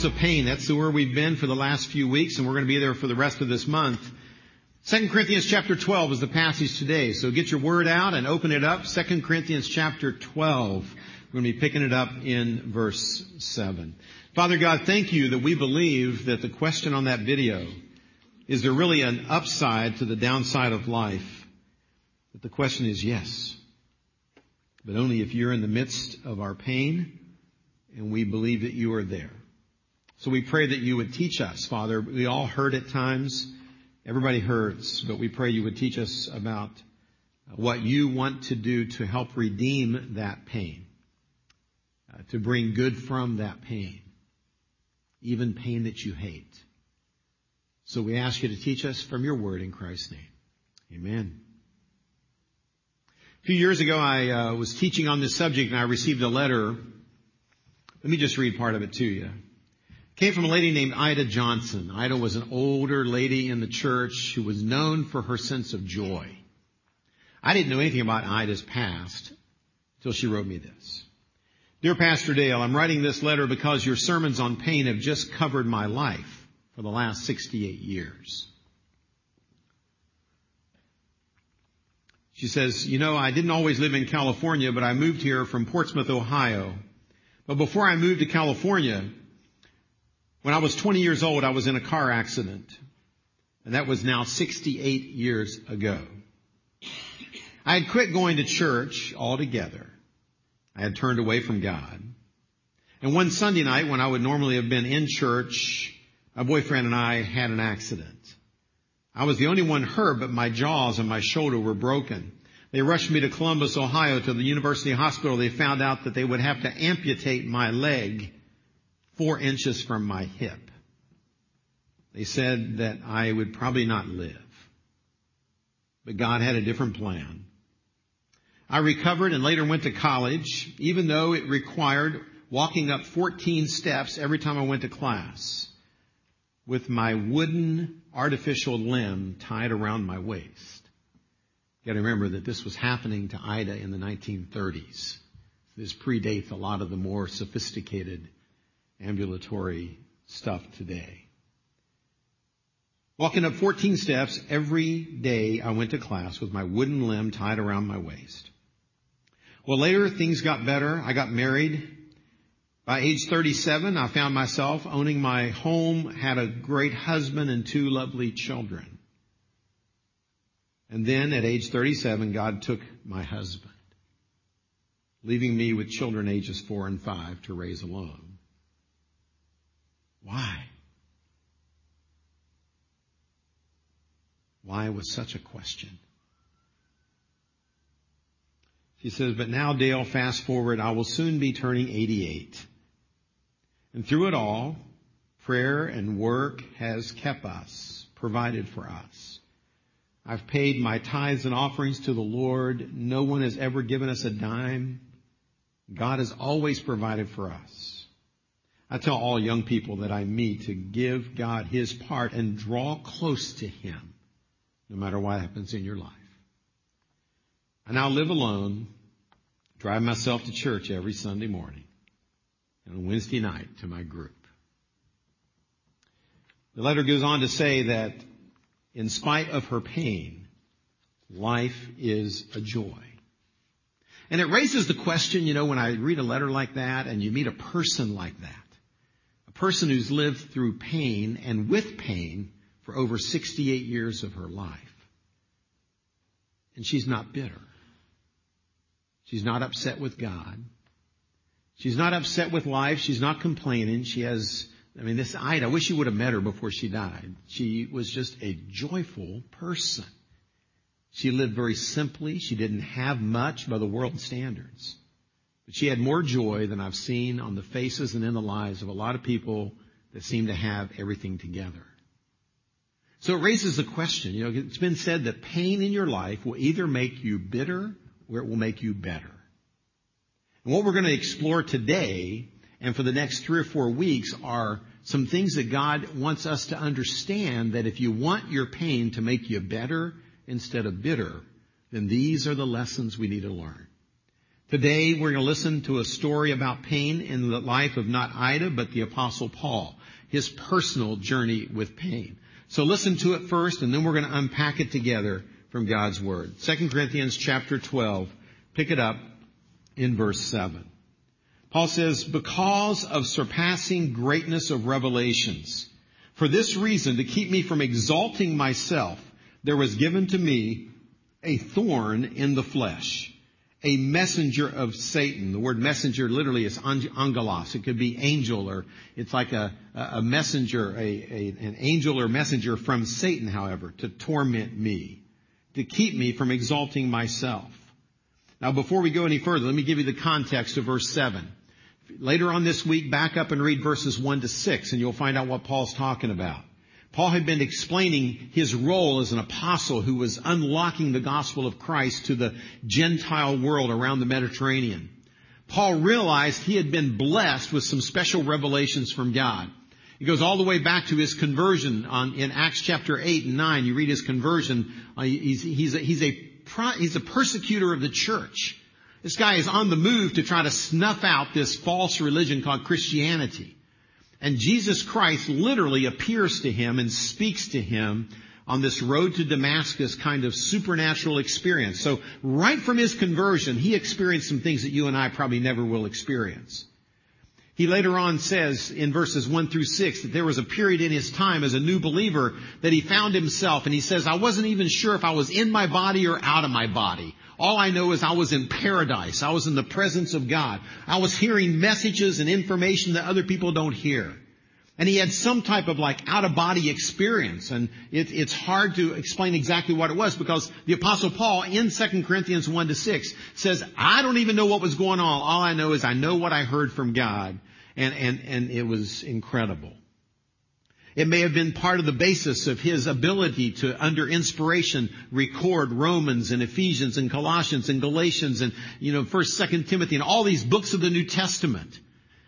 house of pain. That's where we've been for the last few weeks and we're going to be there for the rest of this month. 2 Corinthians chapter 12 is the passage today. So get your word out and open it up. 2 Corinthians chapter 12. We're going to be picking it up in verse 7. Father God, thank you that we believe that the question on that video, is there really an upside to the downside of life? That the question is yes. But only if you're in the midst of our pain and we believe that you are there. So we pray that you would teach us, Father. We all hurt at times. Everybody hurts, but we pray you would teach us about what you want to do to help redeem that pain, uh, to bring good from that pain, even pain that you hate. So we ask you to teach us from your word in Christ's name. Amen. A few years ago, I uh, was teaching on this subject and I received a letter. Let me just read part of it to you. Came from a lady named Ida Johnson. Ida was an older lady in the church who was known for her sense of joy. I didn't know anything about Ida's past until she wrote me this. Dear Pastor Dale, I'm writing this letter because your sermons on pain have just covered my life for the last 68 years. She says, you know, I didn't always live in California, but I moved here from Portsmouth, Ohio. But before I moved to California, when I was 20 years old, I was in a car accident. And that was now 68 years ago. I had quit going to church altogether. I had turned away from God. And one Sunday night when I would normally have been in church, my boyfriend and I had an accident. I was the only one hurt, but my jaws and my shoulder were broken. They rushed me to Columbus, Ohio to the University Hospital. They found out that they would have to amputate my leg four inches from my hip. They said that I would probably not live. But God had a different plan. I recovered and later went to college, even though it required walking up 14 steps every time I went to class with my wooden artificial limb tied around my waist. You gotta remember that this was happening to Ida in the 1930s. This predates a lot of the more sophisticated ambulatory stuff today. Walking up 14 steps every day I went to class with my wooden limb tied around my waist. Well later things got better. I got married by age 37, I found myself owning my home, had a great husband and two lovely children. And then at age 37, God took my husband, leaving me with children ages four and five to raise alone. Why? Why was such a question? She says, but now Dale, fast forward, I will soon be turning 88. And through it all, prayer and work has kept us, provided for us. I've paid my tithes and offerings to the Lord. No one has ever given us a dime. God has always provided for us. I tell all young people that I meet to give God his part and draw close to him, no matter what happens in your life. I now live alone, drive myself to church every Sunday morning and Wednesday night to my group. The letter goes on to say that in spite of her pain, life is a joy. And it raises the question, you know, when I read a letter like that and you meet a person like that, person who's lived through pain and with pain for over 68 years of her life. And she's not bitter. She's not upset with God. She's not upset with life. She's not complaining. She has, I mean, this Ida, I wish you would have met her before she died. She was just a joyful person. She lived very simply. She didn't have much by the world standards. She had more joy than I've seen on the faces and in the lives of a lot of people that seem to have everything together. So it raises the question, you know, it's been said that pain in your life will either make you bitter or it will make you better. And what we're going to explore today and for the next three or four weeks are some things that God wants us to understand that if you want your pain to make you better instead of bitter, then these are the lessons we need to learn. Today we're going to listen to a story about pain in the life of not Ida, but the apostle Paul, his personal journey with pain. So listen to it first and then we're going to unpack it together from God's Word. 2 Corinthians chapter 12, pick it up in verse 7. Paul says, because of surpassing greatness of revelations, for this reason, to keep me from exalting myself, there was given to me a thorn in the flesh, a messenger of Satan. The word messenger literally is angelos. It could be angel or it's like a, a messenger, a, a, an angel or messenger from Satan, however, to torment me, to keep me from exalting myself. Now before we go any further, let me give you the context of verse 7. Later on this week, back up and read verses 1 to 6 and you'll find out what Paul's talking about. Paul had been explaining his role as an apostle who was unlocking the gospel of Christ to the Gentile world around the Mediterranean. Paul realized he had been blessed with some special revelations from God. He goes all the way back to his conversion on, in Acts chapter 8 and 9. You read his conversion. Uh, he's, he's, a, he's, a, he's a persecutor of the church. This guy is on the move to try to snuff out this false religion called Christianity. And Jesus Christ literally appears to him and speaks to him on this road to Damascus kind of supernatural experience. So right from his conversion, he experienced some things that you and I probably never will experience. He later on says in verses 1 through 6 that there was a period in his time as a new believer that he found himself and he says, I wasn't even sure if I was in my body or out of my body. All I know is I was in paradise. I was in the presence of God. I was hearing messages and information that other people don't hear. And he had some type of like out of body experience. And it, it's hard to explain exactly what it was because the apostle Paul in 2 Corinthians 1 to 6 says, I don't even know what was going on. All I know is I know what I heard from God. And, and, and it was incredible. It may have been part of the basis of his ability to, under inspiration, record Romans and Ephesians and Colossians and Galatians and, you know, 1st, 2nd Timothy and all these books of the New Testament.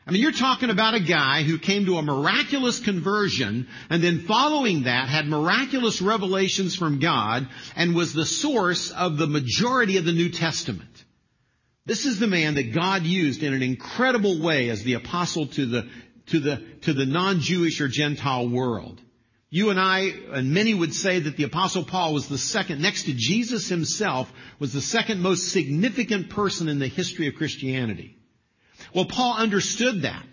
I mean, you're talking about a guy who came to a miraculous conversion and then following that had miraculous revelations from God and was the source of the majority of the New Testament. This is the man that God used in an incredible way as the apostle to the to the, to the non-Jewish or Gentile world. You and I, and many would say that the apostle Paul was the second, next to Jesus himself, was the second most significant person in the history of Christianity. Well, Paul understood that.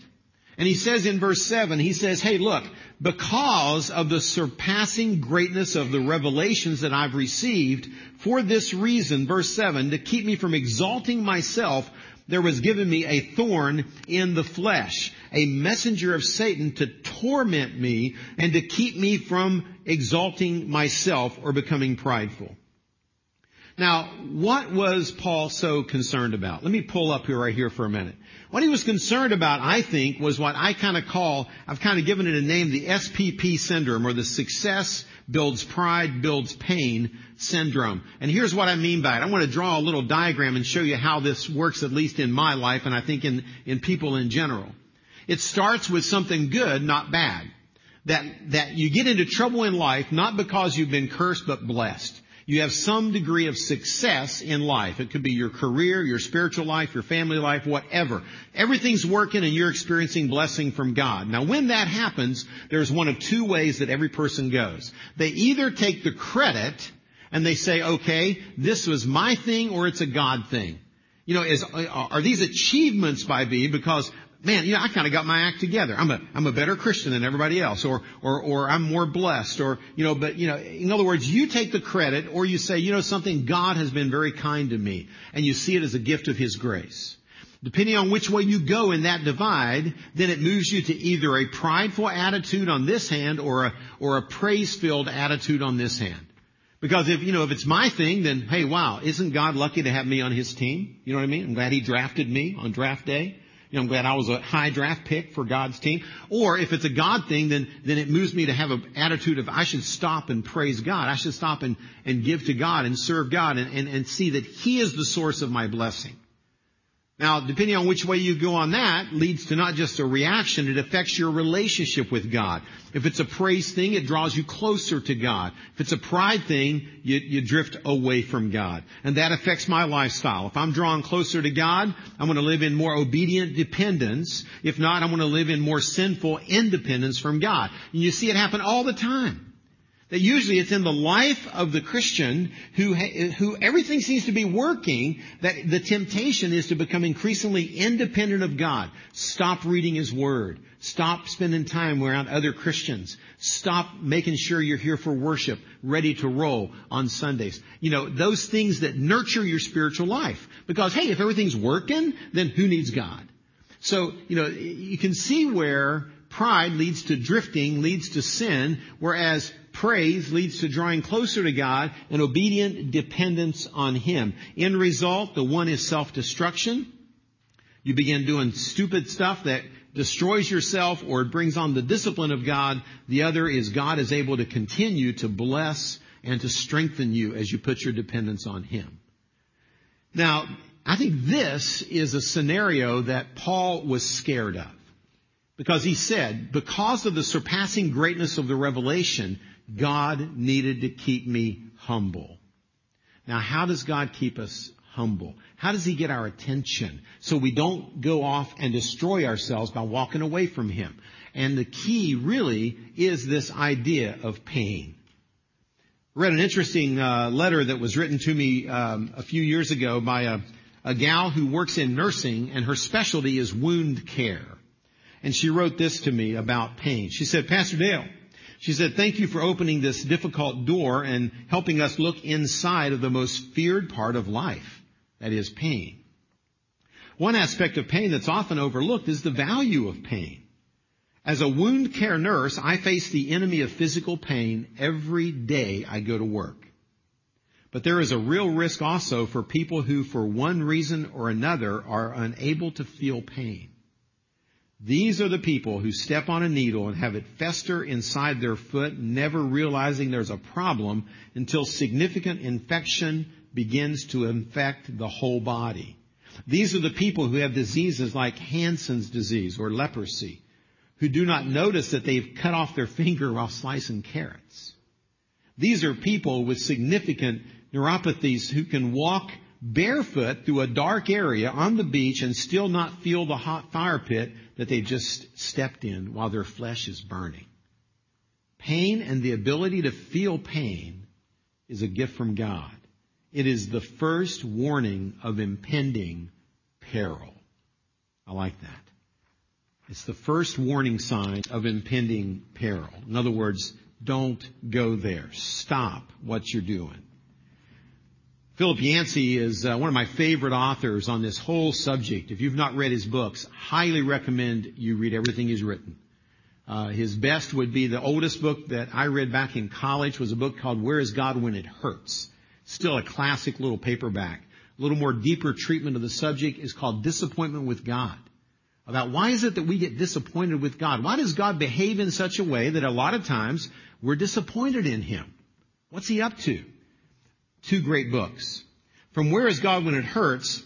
And he says in verse 7, he says, hey look, because of the surpassing greatness of the revelations that I've received, for this reason, verse 7, to keep me from exalting myself, there was given me a thorn in the flesh, a messenger of Satan to torment me and to keep me from exalting myself or becoming prideful. Now, what was Paul so concerned about? Let me pull up here right here for a minute. What he was concerned about, I think, was what I kind of call, I've kind of given it a name, the SPP syndrome, or the success builds pride, builds pain syndrome. And here's what I mean by it. I want to draw a little diagram and show you how this works, at least in my life, and I think in, in people in general. It starts with something good, not bad. That, that you get into trouble in life not because you've been cursed, but blessed. You have some degree of success in life. It could be your career, your spiritual life, your family life, whatever. Everything's working and you're experiencing blessing from God. Now when that happens, there's one of two ways that every person goes. They either take the credit and they say, okay, this was my thing or it's a God thing. You know, is, are these achievements by me because man, you know, I kind of got my act together. I'm a, I'm a better Christian than everybody else, or, or, or I'm more blessed, or, you know, but, you know, in other words, you take the credit, or you say, you know something, God has been very kind to me, and you see it as a gift of His grace. Depending on which way you go in that divide, then it moves you to either a prideful attitude on this hand, or a, or a praise-filled attitude on this hand. Because if, you know, if it's my thing, then hey, wow, isn't God lucky to have me on His team? You know what I mean? I'm glad He drafted me on draft day. You know, I'm glad I was a high draft pick for God's team. Or if it's a God thing, then, then it moves me to have an attitude of I should stop and praise God. I should stop and, and give to God and serve God and, and, and see that He is the source of my blessing. Now, depending on which way you go on that leads to not just a reaction, it affects your relationship with God. If it's a praise thing, it draws you closer to God. If it's a pride thing, you, you drift away from God. And that affects my lifestyle. If I'm drawn closer to God, I'm going to live in more obedient dependence. If not, I'm going to live in more sinful independence from God. And you see it happen all the time. That usually it's in the life of the Christian who, who everything seems to be working, that the temptation is to become increasingly independent of God. Stop reading His Word. Stop spending time around other Christians. Stop making sure you're here for worship, ready to roll on Sundays. You know, those things that nurture your spiritual life. Because hey, if everything's working, then who needs God? So, you know, you can see where pride leads to drifting, leads to sin, whereas praise leads to drawing closer to God and obedient dependence on Him. In result, the one is self-destruction. You begin doing stupid stuff that destroys yourself or it brings on the discipline of God. The other is God is able to continue to bless and to strengthen you as you put your dependence on Him. Now, I think this is a scenario that Paul was scared of. Because he said, because of the surpassing greatness of the revelation, God needed to keep me humble. Now, how does God keep us humble? How does He get our attention so we don't go off and destroy ourselves by walking away from Him? And the key really is this idea of pain. I read an interesting uh, letter that was written to me um, a few years ago by a, a gal who works in nursing and her specialty is wound care. And she wrote this to me about pain. She said, Pastor Dale, she said, thank you for opening this difficult door and helping us look inside of the most feared part of life. That is pain. One aspect of pain that's often overlooked is the value of pain. As a wound care nurse, I face the enemy of physical pain every day I go to work. But there is a real risk also for people who, for one reason or another, are unable to feel pain. These are the people who step on a needle and have it fester inside their foot, never realizing there's a problem until significant infection begins to infect the whole body. These are the people who have diseases like Hansen's disease or leprosy, who do not notice that they've cut off their finger while slicing carrots. These are people with significant neuropathies who can walk barefoot through a dark area on the beach and still not feel the hot fire pit that they just stepped in while their flesh is burning. Pain and the ability to feel pain is a gift from God. It is the first warning of impending peril. I like that. It's the first warning sign of impending peril. In other words, don't go there. Stop what you're doing. Philip Yancey is uh, one of my favorite authors on this whole subject. If you've not read his books, highly recommend you read everything he's written. Uh, his best would be the oldest book that I read back in college was a book called Where is God When It Hurts? Still a classic little paperback. A little more deeper treatment of the subject is called Disappointment with God. About why is it that we get disappointed with God? Why does God behave in such a way that a lot of times we're disappointed in Him? What's He up to? Two great books. From Where is God When It Hurts,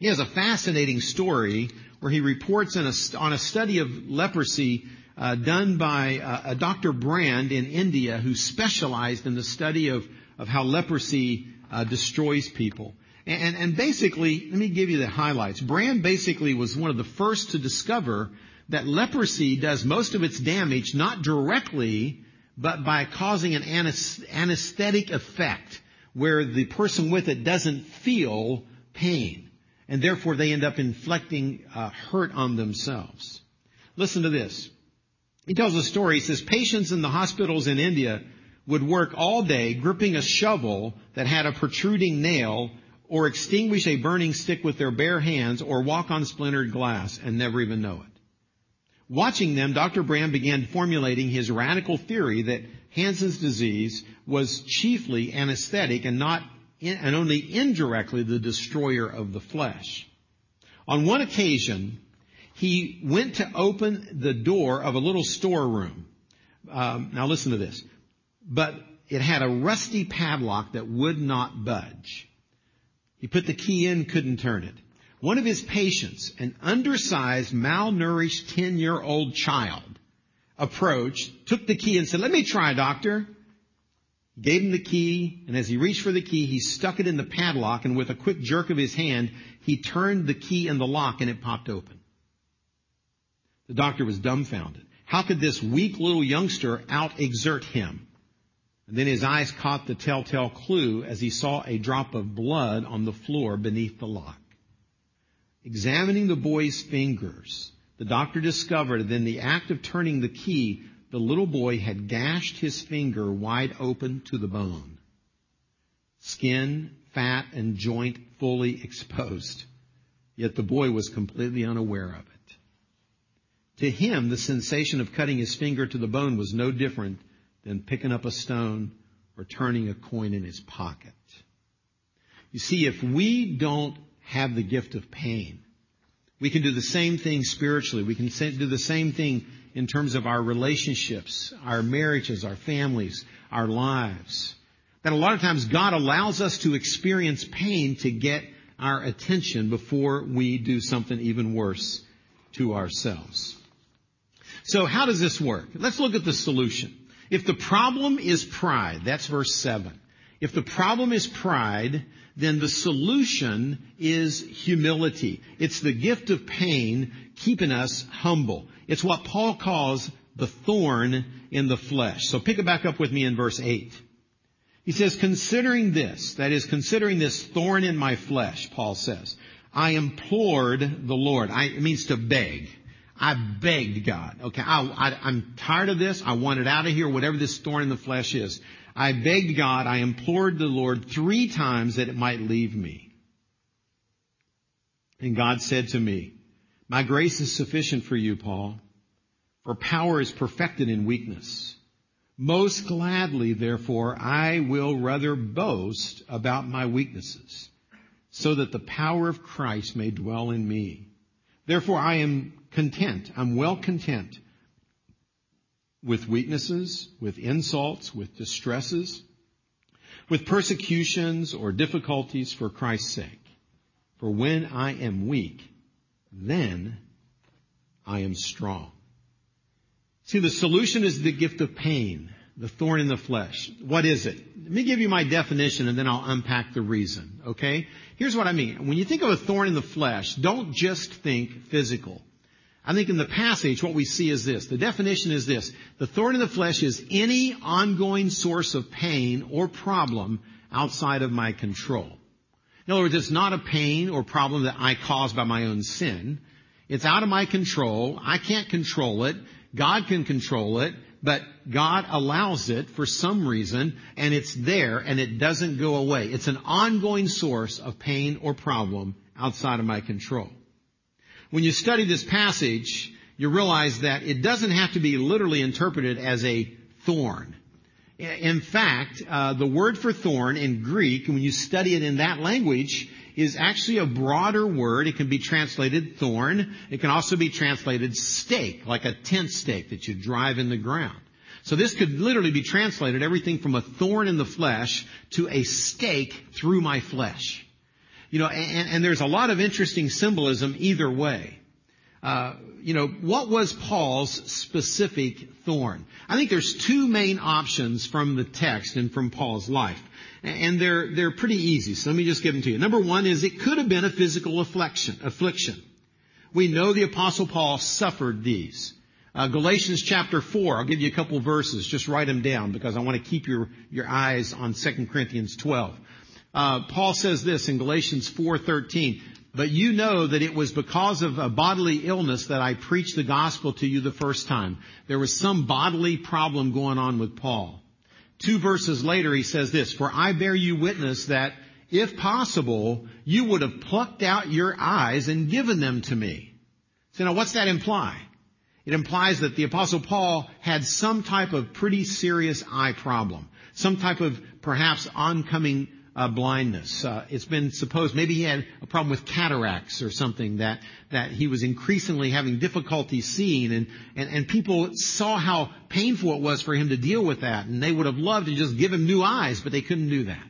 he has a fascinating story where he reports a, on a study of leprosy uh, done by uh, a Dr. Brand in India who specialized in the study of, of how leprosy uh, destroys people. And, and basically, let me give you the highlights. Brand basically was one of the first to discover that leprosy does most of its damage not directly, but by causing an anesthetic effect where the person with it doesn't feel pain. And therefore they end up inflicting uh, hurt on themselves. Listen to this. He tells a story. He says patients in the hospitals in India would work all day gripping a shovel that had a protruding nail or extinguish a burning stick with their bare hands or walk on splintered glass and never even know it. Watching them, Dr. Brand began formulating his radical theory that Hansen's disease was chiefly anesthetic and not and only indirectly the destroyer of the flesh. On one occasion, he went to open the door of a little storeroom. Um, now listen to this. But it had a rusty padlock that would not budge. He put the key in, couldn't turn it. One of his patients, an undersized, malnourished 10 year old child, approached, took the key and said, let me try, doctor. Gave him the key, and as he reached for the key, he stuck it in the padlock, and with a quick jerk of his hand, he turned the key in the lock and it popped open. The doctor was dumbfounded. How could this weak little youngster out-exert him? And then his eyes caught the telltale clue as he saw a drop of blood on the floor beneath the lock. Examining the boy's fingers, the doctor discovered that in the act of turning the key, the little boy had gashed his finger wide open to the bone. Skin, fat, and joint fully exposed. Yet the boy was completely unaware of it. To him, the sensation of cutting his finger to the bone was no different than picking up a stone or turning a coin in his pocket. You see, if we don't have the gift of pain, we can do the same thing spiritually. We can do the same thing in terms of our relationships, our marriages, our families, our lives. That a lot of times God allows us to experience pain to get our attention before we do something even worse to ourselves. So how does this work? Let's look at the solution. If the problem is pride, that's verse 7. If the problem is pride, then the solution is humility. It's the gift of pain keeping us humble. It's what Paul calls the thorn in the flesh. So pick it back up with me in verse 8. He says, considering this, that is, considering this thorn in my flesh, Paul says, I implored the Lord. I, it means to beg. I begged God. Okay, I, am tired of this. I want it out of here, whatever this thorn in the flesh is. I begged God, I implored the Lord three times that it might leave me. And God said to me, my grace is sufficient for you, Paul, for power is perfected in weakness. Most gladly, therefore, I will rather boast about my weaknesses, so that the power of Christ may dwell in me. Therefore, I am content. I'm well content with weaknesses, with insults, with distresses, with persecutions or difficulties for Christ's sake. For when I am weak, then I am strong. See, the solution is the gift of pain, the thorn in the flesh. What is it? Let me give you my definition and then I'll unpack the reason, okay? Here's what I mean. When you think of a thorn in the flesh, don't just think physical. I think in the passage what we see is this. The definition is this. The thorn in the flesh is any ongoing source of pain or problem outside of my control. In other words, it's not a pain or problem that I caused by my own sin. It's out of my control. I can't control it. God can control it, but God allows it for some reason and it's there and it doesn't go away. It's an ongoing source of pain or problem outside of my control. When you study this passage, you realize that it doesn't have to be literally interpreted as a thorn. In fact, uh, the word for thorn in Greek, when you study it in that language, is actually a broader word. It can be translated thorn. It can also be translated stake, like a tent stake that you drive in the ground. So this could literally be translated everything from a thorn in the flesh to a stake through my flesh. You know, and, and there's a lot of interesting symbolism either way. Uh, you know, what was Paul's specific thorn? I think there's two main options from the text and from Paul's life. And they're, they're pretty easy. So let me just give them to you. Number one is it could have been a physical affliction, affliction. We know the apostle Paul suffered these. Uh, Galatians chapter 4, I'll give you a couple verses, just write them down because I want to keep your, your eyes on 2 Corinthians 12. Uh, Paul says this in Galatians 4:13, but you know that it was because of a bodily illness that I preached the gospel to you the first time. There was some bodily problem going on with Paul. Two verses later he says this, for I bear you witness that if possible, you would have plucked out your eyes and given them to me. So now what's that imply? It implies that the apostle Paul had some type of pretty serious eye problem. Some type of perhaps oncoming uh, blindness. Uh, it's been supposed maybe he had a problem with cataracts or something that that he was increasingly having difficulty seeing, and and and people saw how painful it was for him to deal with that, and they would have loved to just give him new eyes, but they couldn't do that.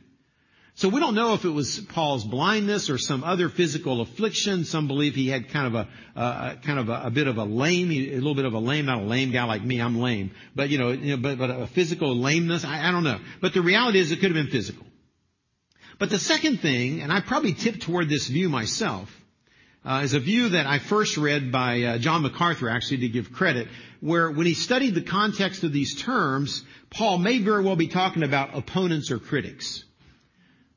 So we don't know if it was Paul's blindness or some other physical affliction. Some believe he had kind of a, uh, kind of a, a, bit of a lame, a little bit of a lame, not a lame guy like me, I'm lame, but you know, you know but, but a physical lameness. I, I don't know. But the reality is it could have been physical. But the second thing, and I probably tipped toward this view myself, uh, is a view that I first read by uh, John MacArthur, actually, to give credit, where when he studied the context of these terms, Paul may very well be talking about opponents or critics.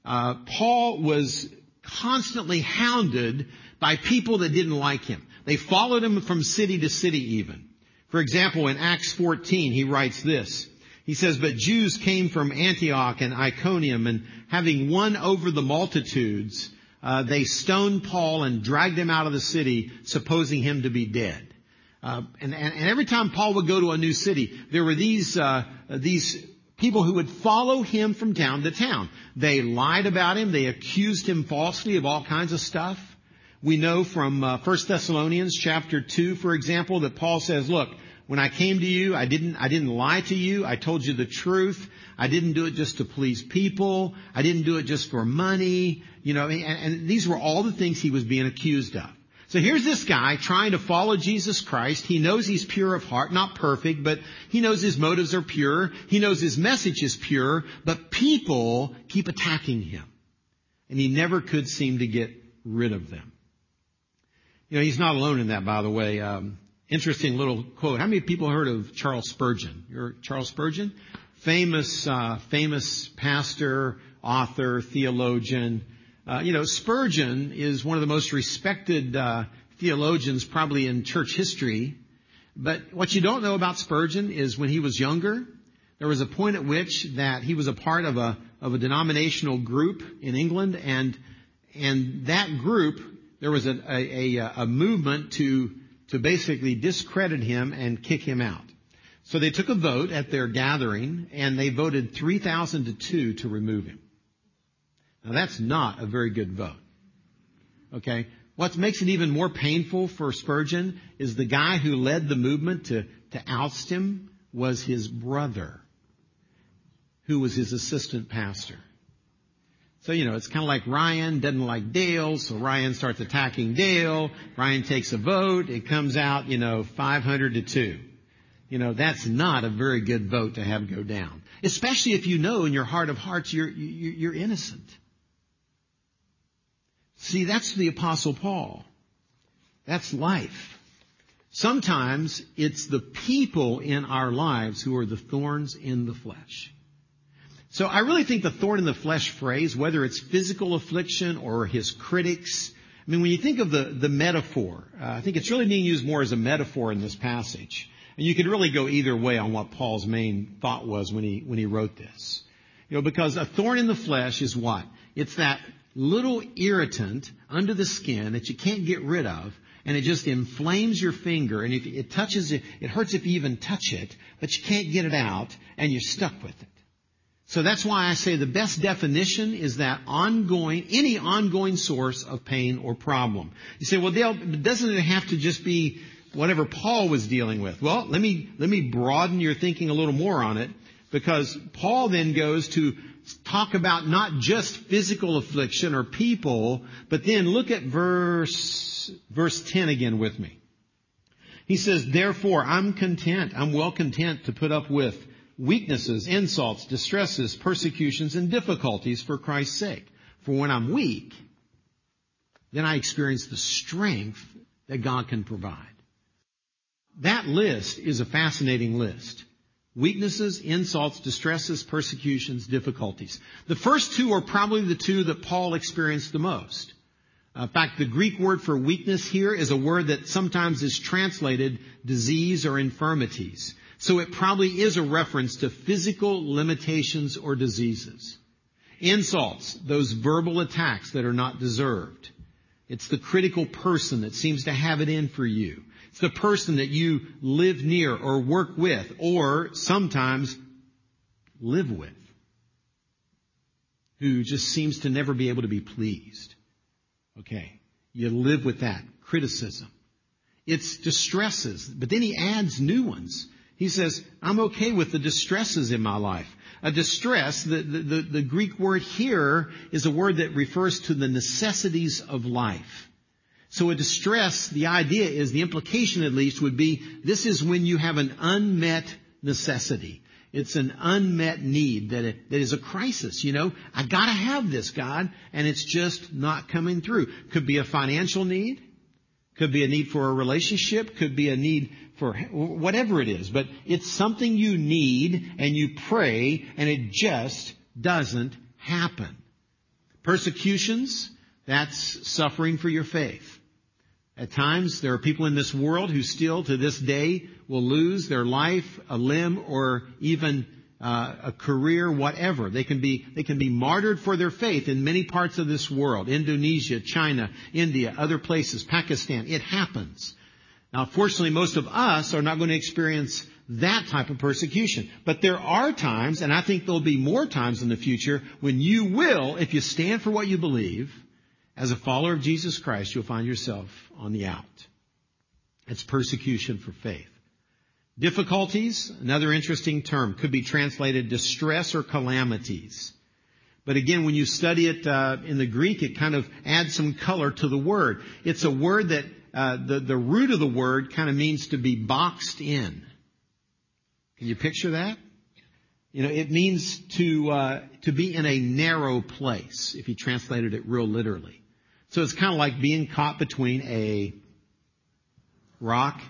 Uh, Paul was constantly hounded by people that didn't like him. They followed him from city to city even. For example, in Acts 14, he writes this. He says, but Jews came from Antioch and Iconium and having won over the multitudes, uh, they stoned Paul and dragged him out of the city, supposing him to be dead. Uh, and, and, and, every time Paul would go to a new city, there were these uh, these people who would follow him from town to town. They lied about him. They accused him falsely of all kinds of stuff. We know from uh, 1 Thessalonians chapter 2, for example, that Paul says, look, when I came to you, I didn't, I didn't lie to you. I told you the truth. I didn't do it just to please people. I didn't do it just for money. You know, and, and these were all the things he was being accused of. So here's this guy trying to follow Jesus Christ. He knows he's pure of heart, not perfect, but he knows his motives are pure. He knows his message is pure, but people keep attacking him. And he never could seem to get rid of them. You know, he's not alone in that, by the way. Um, interesting little quote. How many people heard of Charles Spurgeon? You're Charles Spurgeon? Famous, uh, famous pastor, author, theologian. Uh, you know, Spurgeon is one of the most respected uh, theologians probably in church history. But what you don't know about Spurgeon is when he was younger, there was a point at which that he was a part of a of a denominational group in England, and and that group there was a a, a, a movement to to basically discredit him and kick him out. So they took a vote at their gathering and they voted 3,000 to 2 to remove him. Now that's not a very good vote. Okay? What makes it even more painful for Spurgeon is the guy who led the movement to, to oust him was his brother, who was his assistant pastor. So, you know, it's kind of like Ryan doesn't like Dale, so Ryan starts attacking Dale. Ryan takes a vote. It comes out, you know, 500 to 2. You know, that's not a very good vote to have go down. Especially if you know in your heart of hearts you're, you're innocent. See, that's the apostle Paul. That's life. Sometimes it's the people in our lives who are the thorns in the flesh. So I really think the thorn in the flesh phrase, whether it's physical affliction or his critics, I mean, when you think of the, metaphor, uh, I think it's really being used more as a metaphor in this passage. And you could really go either way on what Paul's main thought was when he, when he wrote this. You know, because a thorn in the flesh is what? It's that little irritant under the skin that you can't get rid of, and it just inflames your finger, and if it touches it, it hurts if you even touch it, but you can't get it out, and you're stuck with it. So that's why I say the best definition is that ongoing, any ongoing source of pain or problem. You say, well, Dale, doesn't it have to just be whatever Paul was dealing with? Well, let me, let me broaden your thinking a little more on it because Paul then goes to talk about not just physical affliction or people, but then look at verse, verse 10 again with me. He says, therefore, I'm content, I'm well content to put up with weaknesses, insults, distresses, persecutions, and difficulties for Christ's sake. For when I'm weak, then I experience the strength that God can provide. That list is a fascinating list. Weaknesses, insults, distresses, persecutions, difficulties. The first two are probably the two that Paul experienced the most. Uh, in fact, the Greek word for weakness here is a word that sometimes is translated disease or infirmities. So it probably is a reference to physical limitations or diseases. Insults, those verbal attacks that are not deserved. It's the critical person that seems to have it in for you. It's the person that you live near or work with or sometimes live with who just seems to never be able to be pleased. Okay. You live with that criticism. It's distresses, but then he adds new ones. He says, I'm okay with the distresses in my life. A distress, the, the, the, Greek word here is a word that refers to the necessities of life. So a distress, the idea is, the implication at least would be, this is when you have an unmet necessity. It's an unmet need that, it, that is a crisis, you know. I gotta have this, God, and it's just not coming through. Could be a financial need. Could be a need for a relationship. Could be a need for whatever it is. But it's something you need and you pray and it just doesn't happen. Persecutions, that's suffering for your faith. At times, there are people in this world who still to this day will lose their life, a limb, or even uh, a career, whatever. They can be they can be martyred for their faith in many parts of this world: Indonesia, China, India, other places, Pakistan. It happens. Now, fortunately, most of us are not going to experience that type of persecution. But there are times, and I think there'll be more times in the future, when you will, if you stand for what you believe, as a follower of Jesus Christ, you'll find yourself on the out. It's persecution for faith. Difficulties, another interesting term, could be translated distress or calamities. But again, when you study it uh, in the Greek, it kind of adds some color to the word. It's a word that uh, the the root of the word kind of means to be boxed in. Can you picture that? You know, it means to uh, to be in a narrow place. If you translated it real literally, so it's kind of like being caught between a rock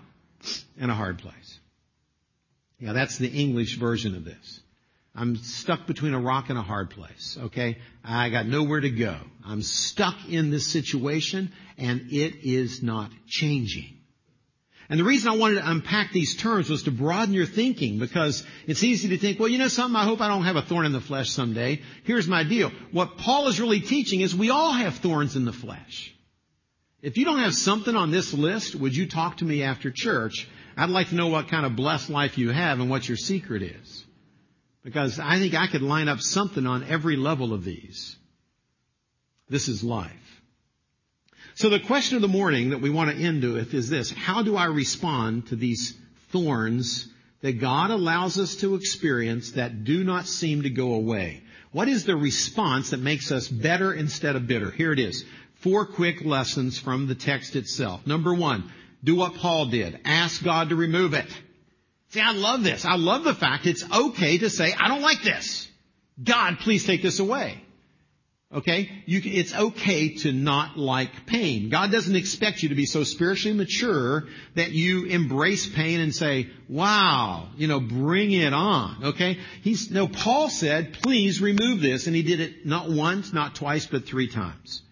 and a hard place. Yeah, that's the English version of this. I'm stuck between a rock and a hard place, okay? I got nowhere to go. I'm stuck in this situation and it is not changing. And the reason I wanted to unpack these terms was to broaden your thinking because it's easy to think, well, you know something, I hope I don't have a thorn in the flesh someday. Here's my deal. What Paul is really teaching is we all have thorns in the flesh. If you don't have something on this list, would you talk to me after church I'd like to know what kind of blessed life you have and what your secret is. Because I think I could line up something on every level of these. This is life. So the question of the morning that we want to end with is this. How do I respond to these thorns that God allows us to experience that do not seem to go away? What is the response that makes us better instead of bitter? Here it is. Four quick lessons from the text itself. Number one, do what Paul did. Ask God to remove it. See, I love this. I love the fact it's okay to say, I don't like this. God, please take this away. Okay? You, it's okay to not like pain. God doesn't expect you to be so spiritually mature that you embrace pain and say, wow, you know, bring it on. Okay? He's, no, Paul said, please remove this. And he did it not once, not twice, but three times.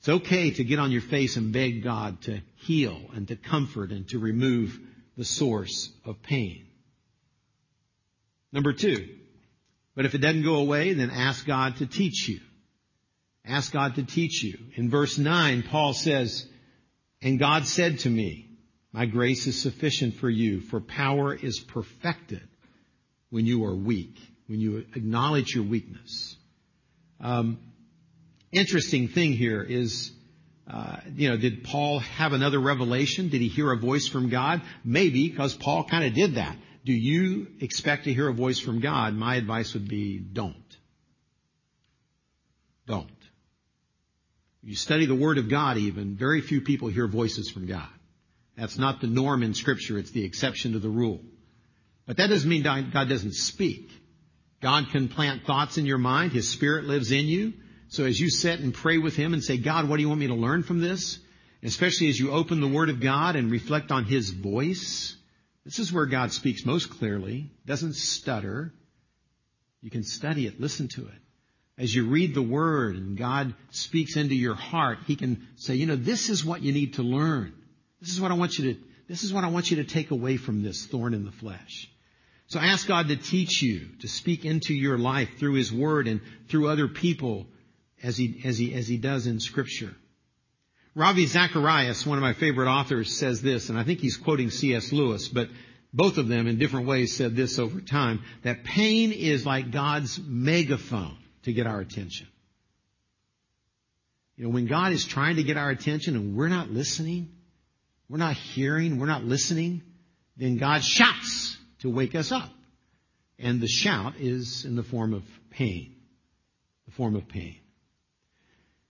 It's okay to get on your face and beg God to heal and to comfort and to remove the source of pain. Number two, but if it doesn't go away, then ask God to teach you. Ask God to teach you. In verse 9, Paul says, And God said to me, My grace is sufficient for you, for power is perfected when you are weak, when you acknowledge your weakness. Um, interesting thing here is Uh, you know, did Paul have another revelation? Did he hear a voice from God? Maybe, because Paul kind of did that. Do you expect to hear a voice from God? My advice would be don't. Don't. You study the Word of God even, very few people hear voices from God. That's not the norm in Scripture, it's the exception to the rule. But that doesn't mean God doesn't speak. God can plant thoughts in your mind, His Spirit lives in you. So as you sit and pray with Him and say, God, what do you want me to learn from this? Especially as you open the Word of God and reflect on His voice, this is where God speaks most clearly, doesn't stutter. You can study it, listen to it. As you read the Word and God speaks into your heart, He can say, you know, this is what you need to learn. This is what I want you to, this is what I want you to take away from this thorn in the flesh. So ask God to teach you, to speak into your life through His Word and through other people as he, as he, as he does in scripture. Ravi Zacharias, one of my favorite authors, says this, and I think he's quoting C.S. Lewis, but both of them in different ways said this over time, that pain is like God's megaphone to get our attention. You know, when God is trying to get our attention and we're not listening, we're not hearing, we're not listening, then God shouts to wake us up. And the shout is in the form of pain. The form of pain.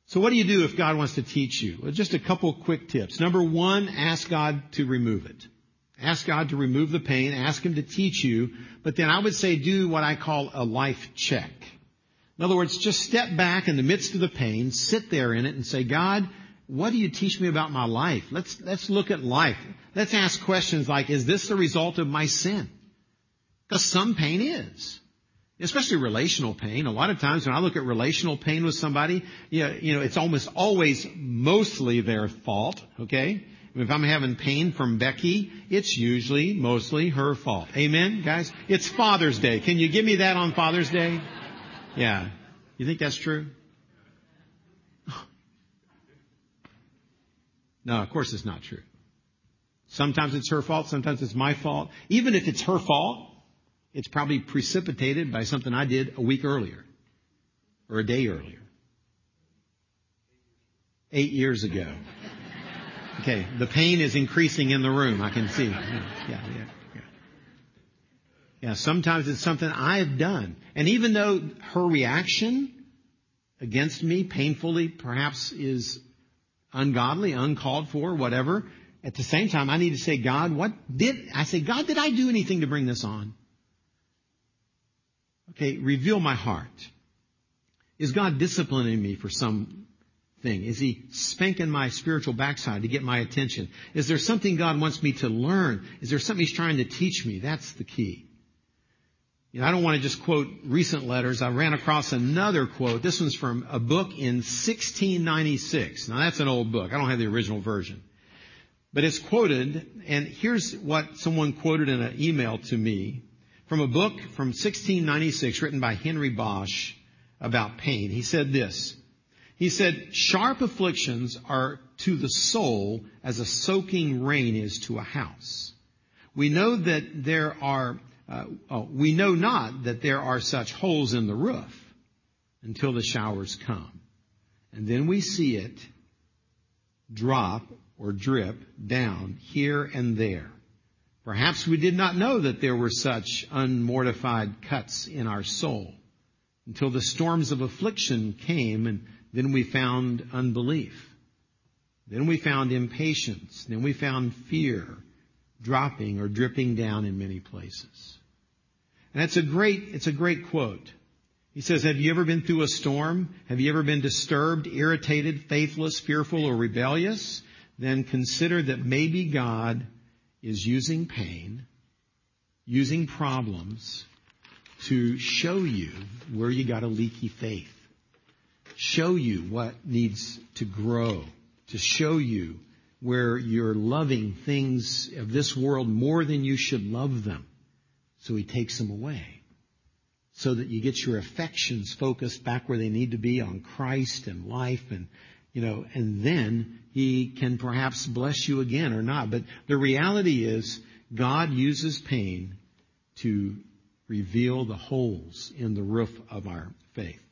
So what do you do if God wants to teach you? Well, just a couple quick tips. Number one, ask God to remove it. Ask God to remove the pain. Ask Him to teach you. But then I would say do what I call a life check. In other words, just step back in the midst of the pain, sit there in it and say, God, what do you teach me about my life? Let's, let's look at life. Let's ask questions like, is this the result of my sin? Because some pain is. Especially relational pain. A lot of times when I look at relational pain with somebody, know, you know it's almost always mostly their fault, okay? If I'm having pain from Becky, it's usually mostly her fault. Amen, guys? It's Father's Day. Can you give me that on Father's Day? Yeah. You think that's true? No, of course it's not true. Sometimes it's her fault, sometimes it's my fault. Even if it's her fault, it's probably precipitated by something I did a week earlier or a day earlier. Eight years ago. Okay, the pain is increasing in the room. I can see. Yeah, yeah, yeah. Yeah, sometimes it's something I have done. And even though her reaction against me painfully perhaps is ungodly, uncalled for, whatever, at the same time I need to say, God, what did, I say, God, did I do anything to bring this on? Okay, reveal my heart. Is God disciplining me for something? Is he spanking my spiritual backside to get my attention? Is there something God wants me to learn? Is there something he's trying to teach me? That's the key. You know, I don't want to just quote recent letters. I ran across another quote. This one's from a book in 1696. Now that's an old book. I don't have the original version. But it's quoted, and here's what someone quoted in an email to me from a book from 1696 written by Henry Bosch about pain. He said this. He said, sharp afflictions are to the soul as a soaking rain is to a house. We know that there are, uh, oh, we know not that there are such holes in the roof until the showers come. And then we see it drop or drip down here and there. Perhaps we did not know that there were such unmortified cuts in our soul until the storms of affliction came and then we found unbelief. Then we found impatience. Then we found fear dropping or dripping down in many places. And that's a great, it's a great quote. He says, have you ever been through a storm? Have you ever been disturbed, irritated, faithless, fearful, or rebellious? Then consider that maybe God is using pain, using problems to show you where you got a leaky faith. Show you what needs to grow. To show you where you're loving things of this world more than you should love them. So he takes them away. So that you get your affections focused back where they need to be on Christ and life and you know, and then he can perhaps bless you again or not. But the reality is God uses pain to reveal the holes in the roof of our faith.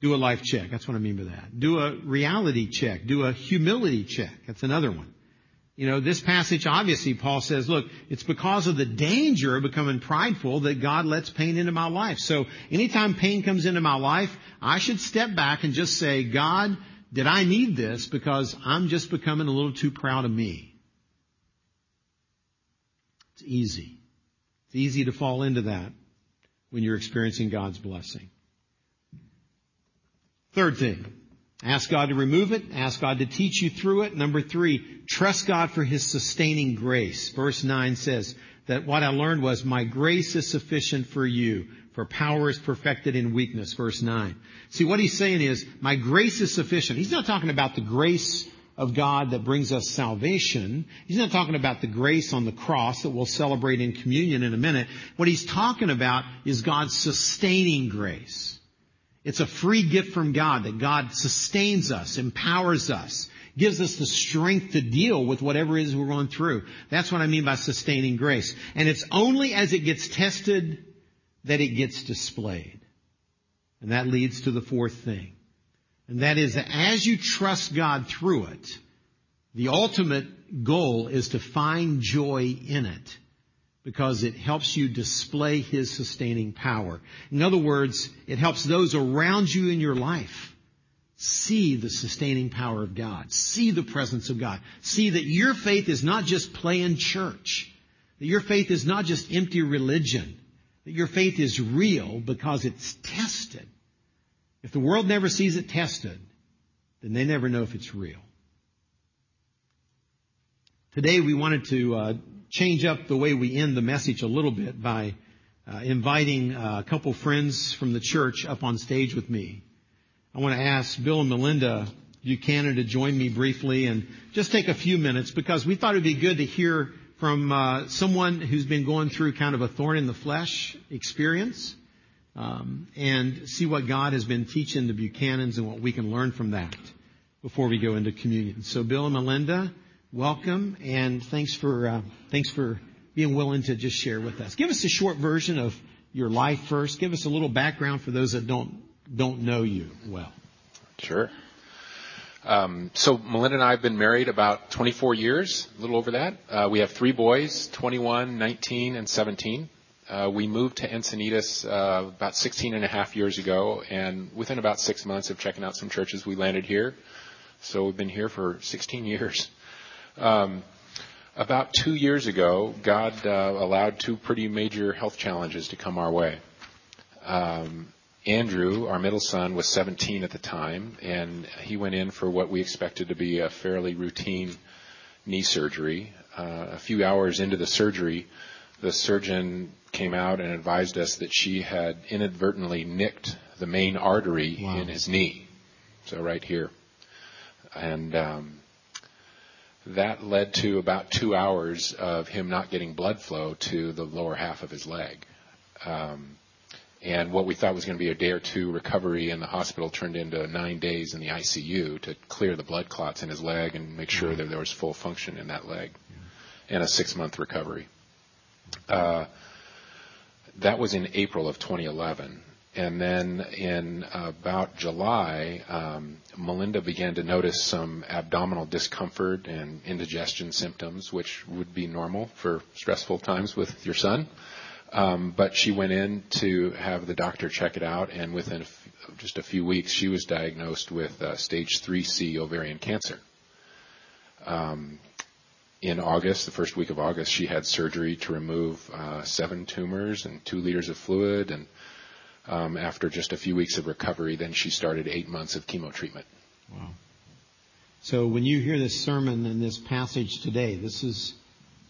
Do a life check. That's what I mean by that. Do a reality check. Do a humility check. That's another one. You know, this passage, obviously, Paul says, look, it's because of the danger of becoming prideful that God lets pain into my life. So anytime pain comes into my life, I should step back and just say, God, did I need this because I'm just becoming a little too proud of me? It's easy. It's easy to fall into that when you're experiencing God's blessing. Third thing, ask God to remove it. Ask God to teach you through it. Number three, trust God for His sustaining grace. Verse 9 says that what I learned was, my grace is sufficient for you for power is perfected in weakness, verse 9. See, what he's saying is, my grace is sufficient. He's not talking about the grace of God that brings us salvation. He's not talking about the grace on the cross that we'll celebrate in communion in a minute. What he's talking about is God's sustaining grace. It's a free gift from God that God sustains us, empowers us, gives us the strength to deal with whatever it is we're going through. That's what I mean by sustaining grace. And it's only as it gets tested that it gets displayed. And that leads to the fourth thing. And that is that as you trust God through it, the ultimate goal is to find joy in it because it helps you display His sustaining power. In other words, it helps those around you in your life see the sustaining power of God, see the presence of God, see that your faith is not just playing church, that your faith is not just empty religion, that your faith is real because it's tested. If the world never sees it tested, then they never know if it's real. Today we wanted to uh, change up the way we end the message a little bit by uh, inviting a couple friends from the church up on stage with me. I want to ask Bill and Melinda Buchanan to join me briefly and just take a few minutes because we thought it'd be good to hear from uh, someone who's been going through kind of a thorn in the flesh experience um, and see what God has been teaching the Buchanans and what we can learn from that before we go into communion. So, Bill and Melinda welcome and thanks for uh, thanks for being willing to just share with us. Give us a short version of your life first. Give us a little background for those that don't don't know you well. Sure. Um, so Melinda and I have been married about 24 years, a little over that. Uh, we have three boys, 21, 19, and 17. Uh, we moved to Encinitas uh, about 16 and a half years ago, and within about six months of checking out some churches, we landed here. So we've been here for 16 years. Um, about two years ago, God uh, allowed two pretty major health challenges to come our way. Um, Andrew, our middle son, was 17 at the time, and he went in for what we expected to be a fairly routine knee surgery. Uh, a few hours into the surgery, the surgeon came out and advised us that she had inadvertently nicked the main artery wow. in his knee. So right here. And um, that led to about two hours of him not getting blood flow to the lower half of his leg. Um, and what we thought was going to be a day or two recovery in the hospital turned into nine days in the ICU to clear the blood clots in his leg and make sure that there was full function in that leg, and a six month recovery. Uh, that was in April of 2011. And then in about July, um, Melinda began to notice some abdominal discomfort and indigestion symptoms, which would be normal for stressful times with your son. Um, but she went in to have the doctor check it out, and within a f- just a few weeks, she was diagnosed with uh, stage 3C ovarian cancer. Um, in August, the first week of August, she had surgery to remove uh, seven tumors and two liters of fluid, and after just a few weeks of recovery, then she started eight months of chemo treatment. Wow. So when you hear this sermon and this passage today, this is,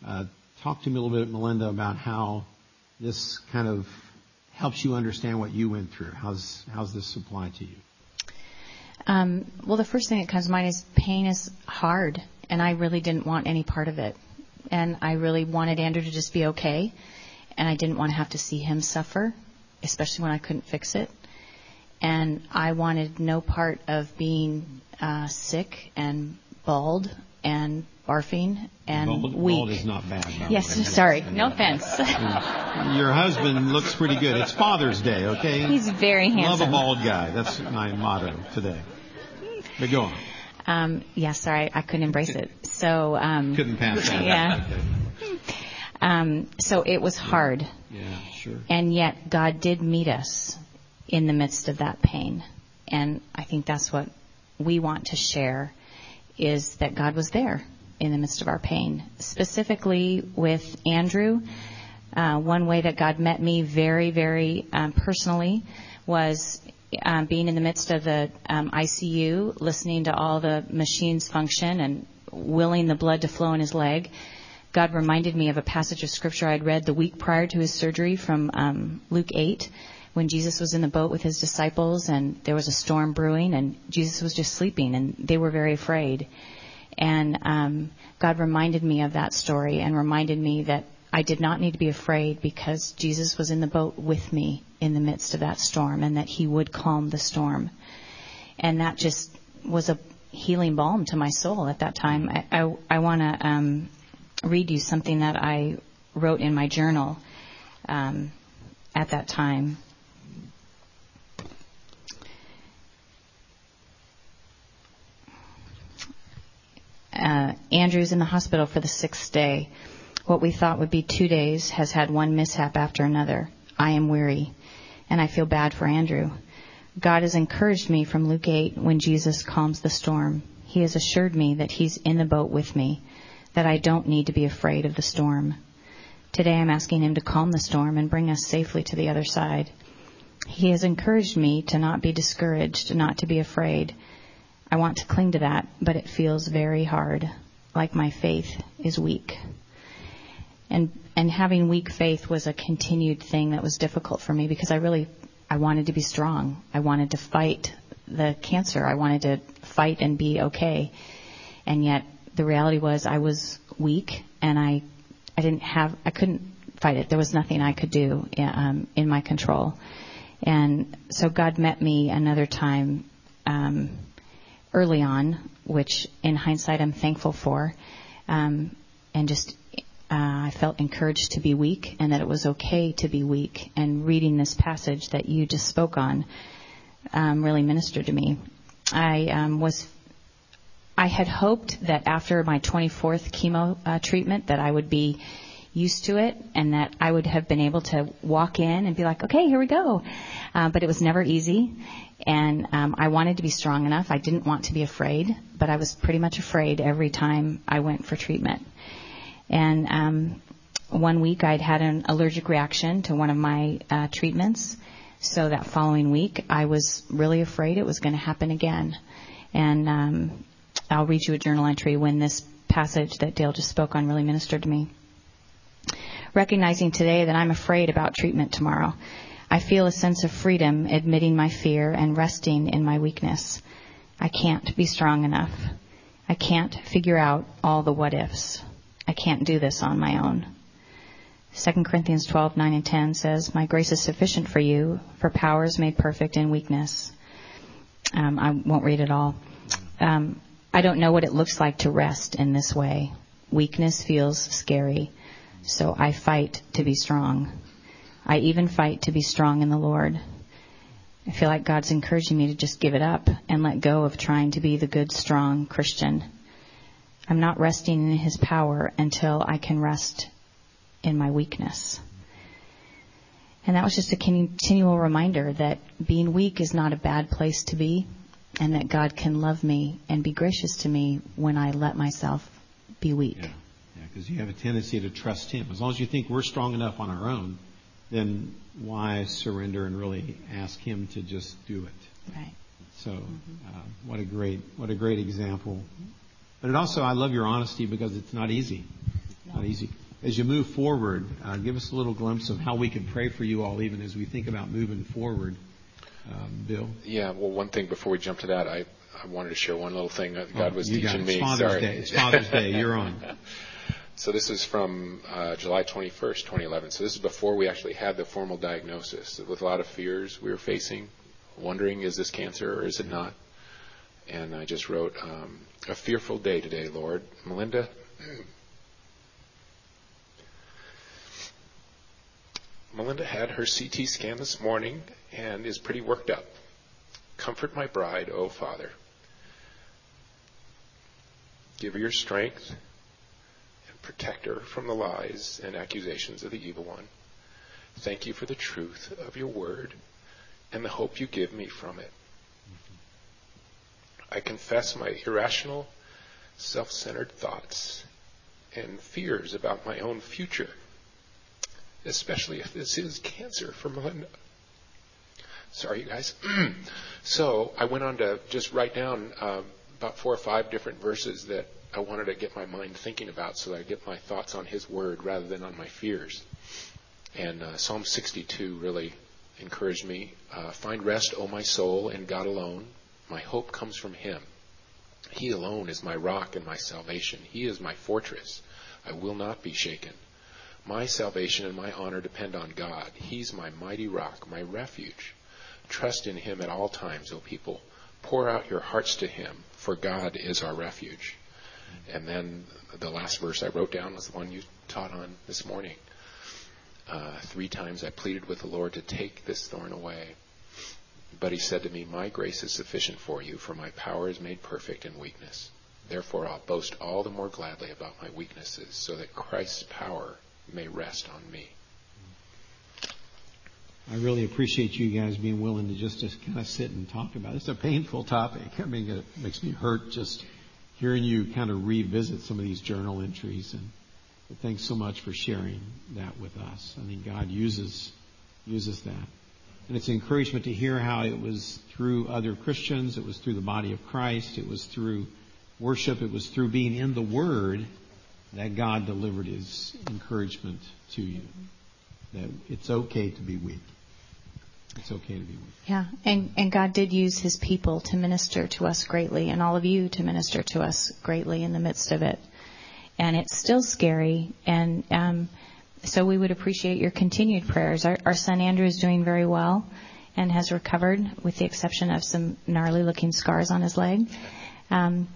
uh, talk to me a little bit, Melinda, about how this kind of helps you understand what you went through. How's, how's this apply to you? Um, well, the first thing that comes to mind is pain is hard, and I really didn't want any part of it. And I really wanted Andrew to just be okay, and I didn't want to have to see him suffer especially when I couldn't fix it. And I wanted no part of being uh, sick and bald and barfing and bald, weak. Bald is not bad. Yes, sorry. No offense. Your husband looks pretty good. It's Father's Day, okay? He's very handsome. Love a bald guy. That's my motto today. But go on. Um, yeah, sorry, I couldn't embrace it. So um, couldn't pass that. Yeah. Um, so it was hard. Yeah, sure. And yet God did meet us in the midst of that pain. And I think that's what we want to share is that God was there in the midst of our pain. Specifically with Andrew, uh, one way that God met me very, very um, personally was um, being in the midst of the um, ICU, listening to all the machines function and willing the blood to flow in his leg. God reminded me of a passage of scripture I'd read the week prior to his surgery from um, Luke 8 when Jesus was in the boat with his disciples and there was a storm brewing and Jesus was just sleeping and they were very afraid. And um, God reminded me of that story and reminded me that I did not need to be afraid because Jesus was in the boat with me in the midst of that storm and that he would calm the storm. And that just was a healing balm to my soul at that time. I, I, I want to um, read you something that I wrote in my journal um, at that time. Uh, Andrew's in the hospital for the sixth day. What we thought would be two days has had one mishap after another. I am weary, and I feel bad for Andrew. God has encouraged me from Luke 8 when Jesus calms the storm. He has assured me that He's in the boat with me, that I don't need to be afraid of the storm. Today I'm asking Him to calm the storm and bring us safely to the other side. He has encouraged me to not be discouraged, not to be afraid. I want to cling to that, but it feels very hard, like my faith is weak. And and having weak faith was a continued thing that was difficult for me because I really I wanted to be strong. I wanted to fight the cancer. I wanted to fight and be okay. And yet the reality was I was weak and I I didn't have I couldn't fight it. There was nothing I could do um, in my control. And so God met me another time um, early on, which in hindsight I'm thankful for, um, and just uh, I felt encouraged to be weak and that it was okay to be weak. And reading this passage that you just spoke on um, really ministered to me. I um, was I had hoped that after my 24th chemo uh, treatment that I would be used to it and that I would have been able to walk in and be like, okay, here we go. Uh, but it was never easy. And um, I wanted to be strong enough. I didn't want to be afraid, but I was pretty much afraid every time I went for treatment. And um, one week I'd had an allergic reaction to one of my uh, treatments. So that following week, I was really afraid it was going to happen again. And um, I'll read you a journal entry when this passage that Dale just spoke on really ministered to me recognizing today that I'm afraid about treatment tomorrow. I feel a sense of freedom admitting my fear and resting in my weakness. I can't be strong enough. I can't figure out all the what ifs. I can't do this on my own. 2 Corinthians 12, 9 and 10 says, My grace is sufficient for you, for power is made perfect in weakness. Um, I won't read it all. Um, I don't know what it looks like to rest in this way. Weakness feels scary. So I fight to be strong. I even fight to be strong in the Lord. I feel like God's encouraging me to just give it up and let go of trying to be the good, strong Christian. I'm not resting in His power until I can rest in my weakness. And that was just a continual reminder that being weak is not a bad place to be and that God can love me and be gracious to me when I let myself be weak. Yeah because you have a tendency to trust Him. As long as you think we're strong enough on our own, then why surrender and really ask Him to just do it? Right. So, mm-hmm. uh, what a great, what a great example. But it also, I love your honesty because it's not easy. No. Not easy. As you move forward, uh, give us a little glimpse of how we can pray for you all, even as we think about moving forward. Um, Bill. Yeah. Well, one thing before we jump to that, I I wanted to share one little thing that God oh, was teaching me. It's Father's Sorry. Day. It's Father's Day. You're on. So this is from uh, July 21st, 2011. So this is before we actually had the formal diagnosis. With a lot of fears we were facing, wondering is this cancer or is it not? And I just wrote, um, a fearful day today, Lord. Melinda, Melinda had her CT scan this morning and is pretty worked up. Comfort my bride, O Father. Give her your strength and protect her from the lies and accusations of the evil one. Thank you for the truth of your word and the hope you give me from it. I confess my irrational, self centered thoughts and fears about my own future, especially if this is cancer for Melinda. Sorry, you guys. so I went on to just write down um, about four or five different verses that I wanted to get my mind thinking about so that I get my thoughts on His Word rather than on my fears. And uh, Psalm 62 really encouraged me. Uh, Find rest, O my soul, in God alone. My hope comes from Him. He alone is my rock and my salvation. He is my fortress. I will not be shaken. My salvation and my honor depend on God. He's my mighty rock, my refuge. Trust in Him at all times, O people. Pour out your hearts to Him, for God is our refuge. And then the last verse I wrote down was the one you taught on this morning. Uh, three times I pleaded with the Lord to take this thorn away. But he said to me, My grace is sufficient for you, for my power is made perfect in weakness. Therefore, I'll boast all the more gladly about my weaknesses, so that Christ's power may rest on me. I really appreciate you guys being willing to just, just kind of sit and talk about it. It's a painful topic. I mean, it makes me hurt just hearing you kind of revisit some of these journal entries. And but thanks so much for sharing that with us. I think God uses uses that. And it's encouragement to hear how it was through other Christians, it was through the body of Christ, it was through worship, it was through being in the Word that God delivered His encouragement to you. That it's okay to be weak. It's okay to be weak. Yeah, and, and God did use His people to minister to us greatly, and all of you to minister to us greatly in the midst of it. And it's still scary, and um, so we would appreciate your continued prayers. Our, our son Andrew is doing very well and has recovered, with the exception of some gnarly-looking scars on his leg. Um,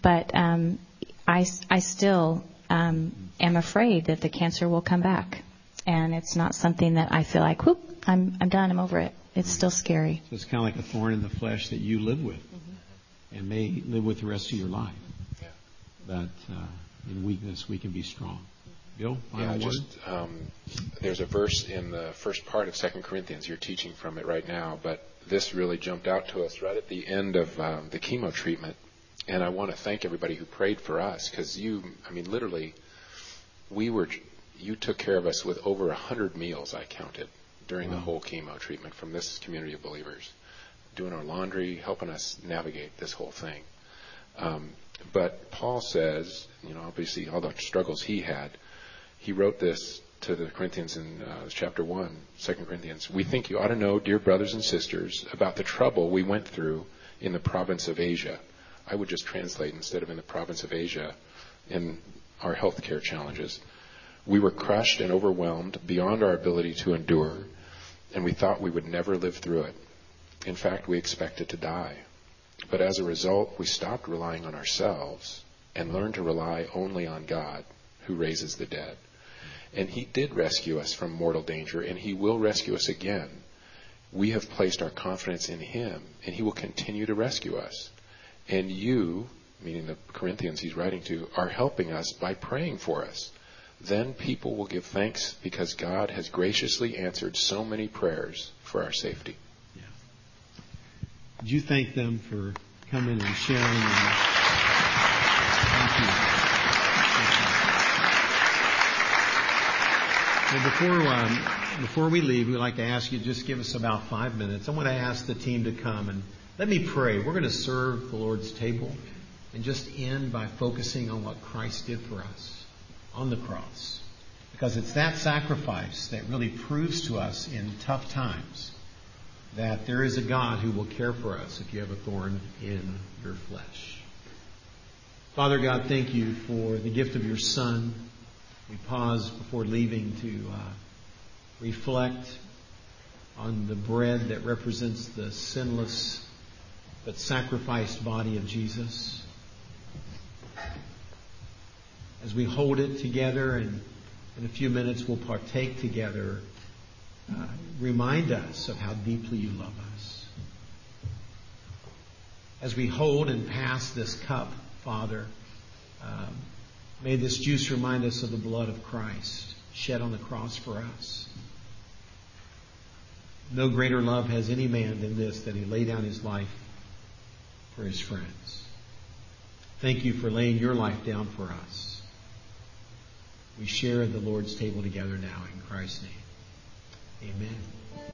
but um, I, I still um, am afraid that the cancer will come back, and it's not something that I feel like, whoop, I'm I'm done, I'm over it. It's still scary. So it's kind of like a thorn in the flesh that you live with, mm-hmm. and may live with the rest of your life. Yeah. But uh, in weakness we can be strong. Bill, yeah, just um, there's a verse in the first part of Second Corinthians. You're teaching from it right now, but this really jumped out to us right at the end of um, the chemo treatment, and I want to thank everybody who prayed for us because you, I mean, literally, we were, you took care of us with over a hundred meals. I counted during wow. the whole chemo treatment from this community of believers, doing our laundry, helping us navigate this whole thing. Um, but Paul says, you know, obviously all the struggles he had he wrote this to the Corinthians in uh, chapter 1, 2 Corinthians. We think you ought to know, dear brothers and sisters, about the trouble we went through in the province of Asia. I would just translate instead of in the province of Asia in our healthcare challenges. We were crushed and overwhelmed beyond our ability to endure, and we thought we would never live through it. In fact, we expected to die. But as a result, we stopped relying on ourselves and learned to rely only on God, who raises the dead. And He did rescue us from mortal danger, and He will rescue us again. We have placed our confidence in Him, and He will continue to rescue us. And you, meaning the Corinthians He's writing to, are helping us by praying for us. Then people will give thanks because God has graciously answered so many prayers for our safety. Yeah. You thank them for coming and sharing? And thank you. Well, before um, before we leave, we'd like to ask you to just give us about five minutes. I want to ask the team to come and let me pray. We're going to serve the Lord's table and just end by focusing on what Christ did for us on the cross, because it's that sacrifice that really proves to us in tough times that there is a God who will care for us if you have a thorn in your flesh. Father God, thank you for the gift of your Son we pause before leaving to uh, reflect on the bread that represents the sinless but sacrificed body of Jesus. As we hold it together and in a few minutes we'll partake together, uh, remind us of how deeply you love us. As we hold and pass this cup, Father, um, May this juice remind us of the blood of Christ shed on the cross for us. No greater love has any man than this, that he lay down his life for his friends. Thank you for laying your life down for us. We share the Lord's table together now in Christ's name. Amen.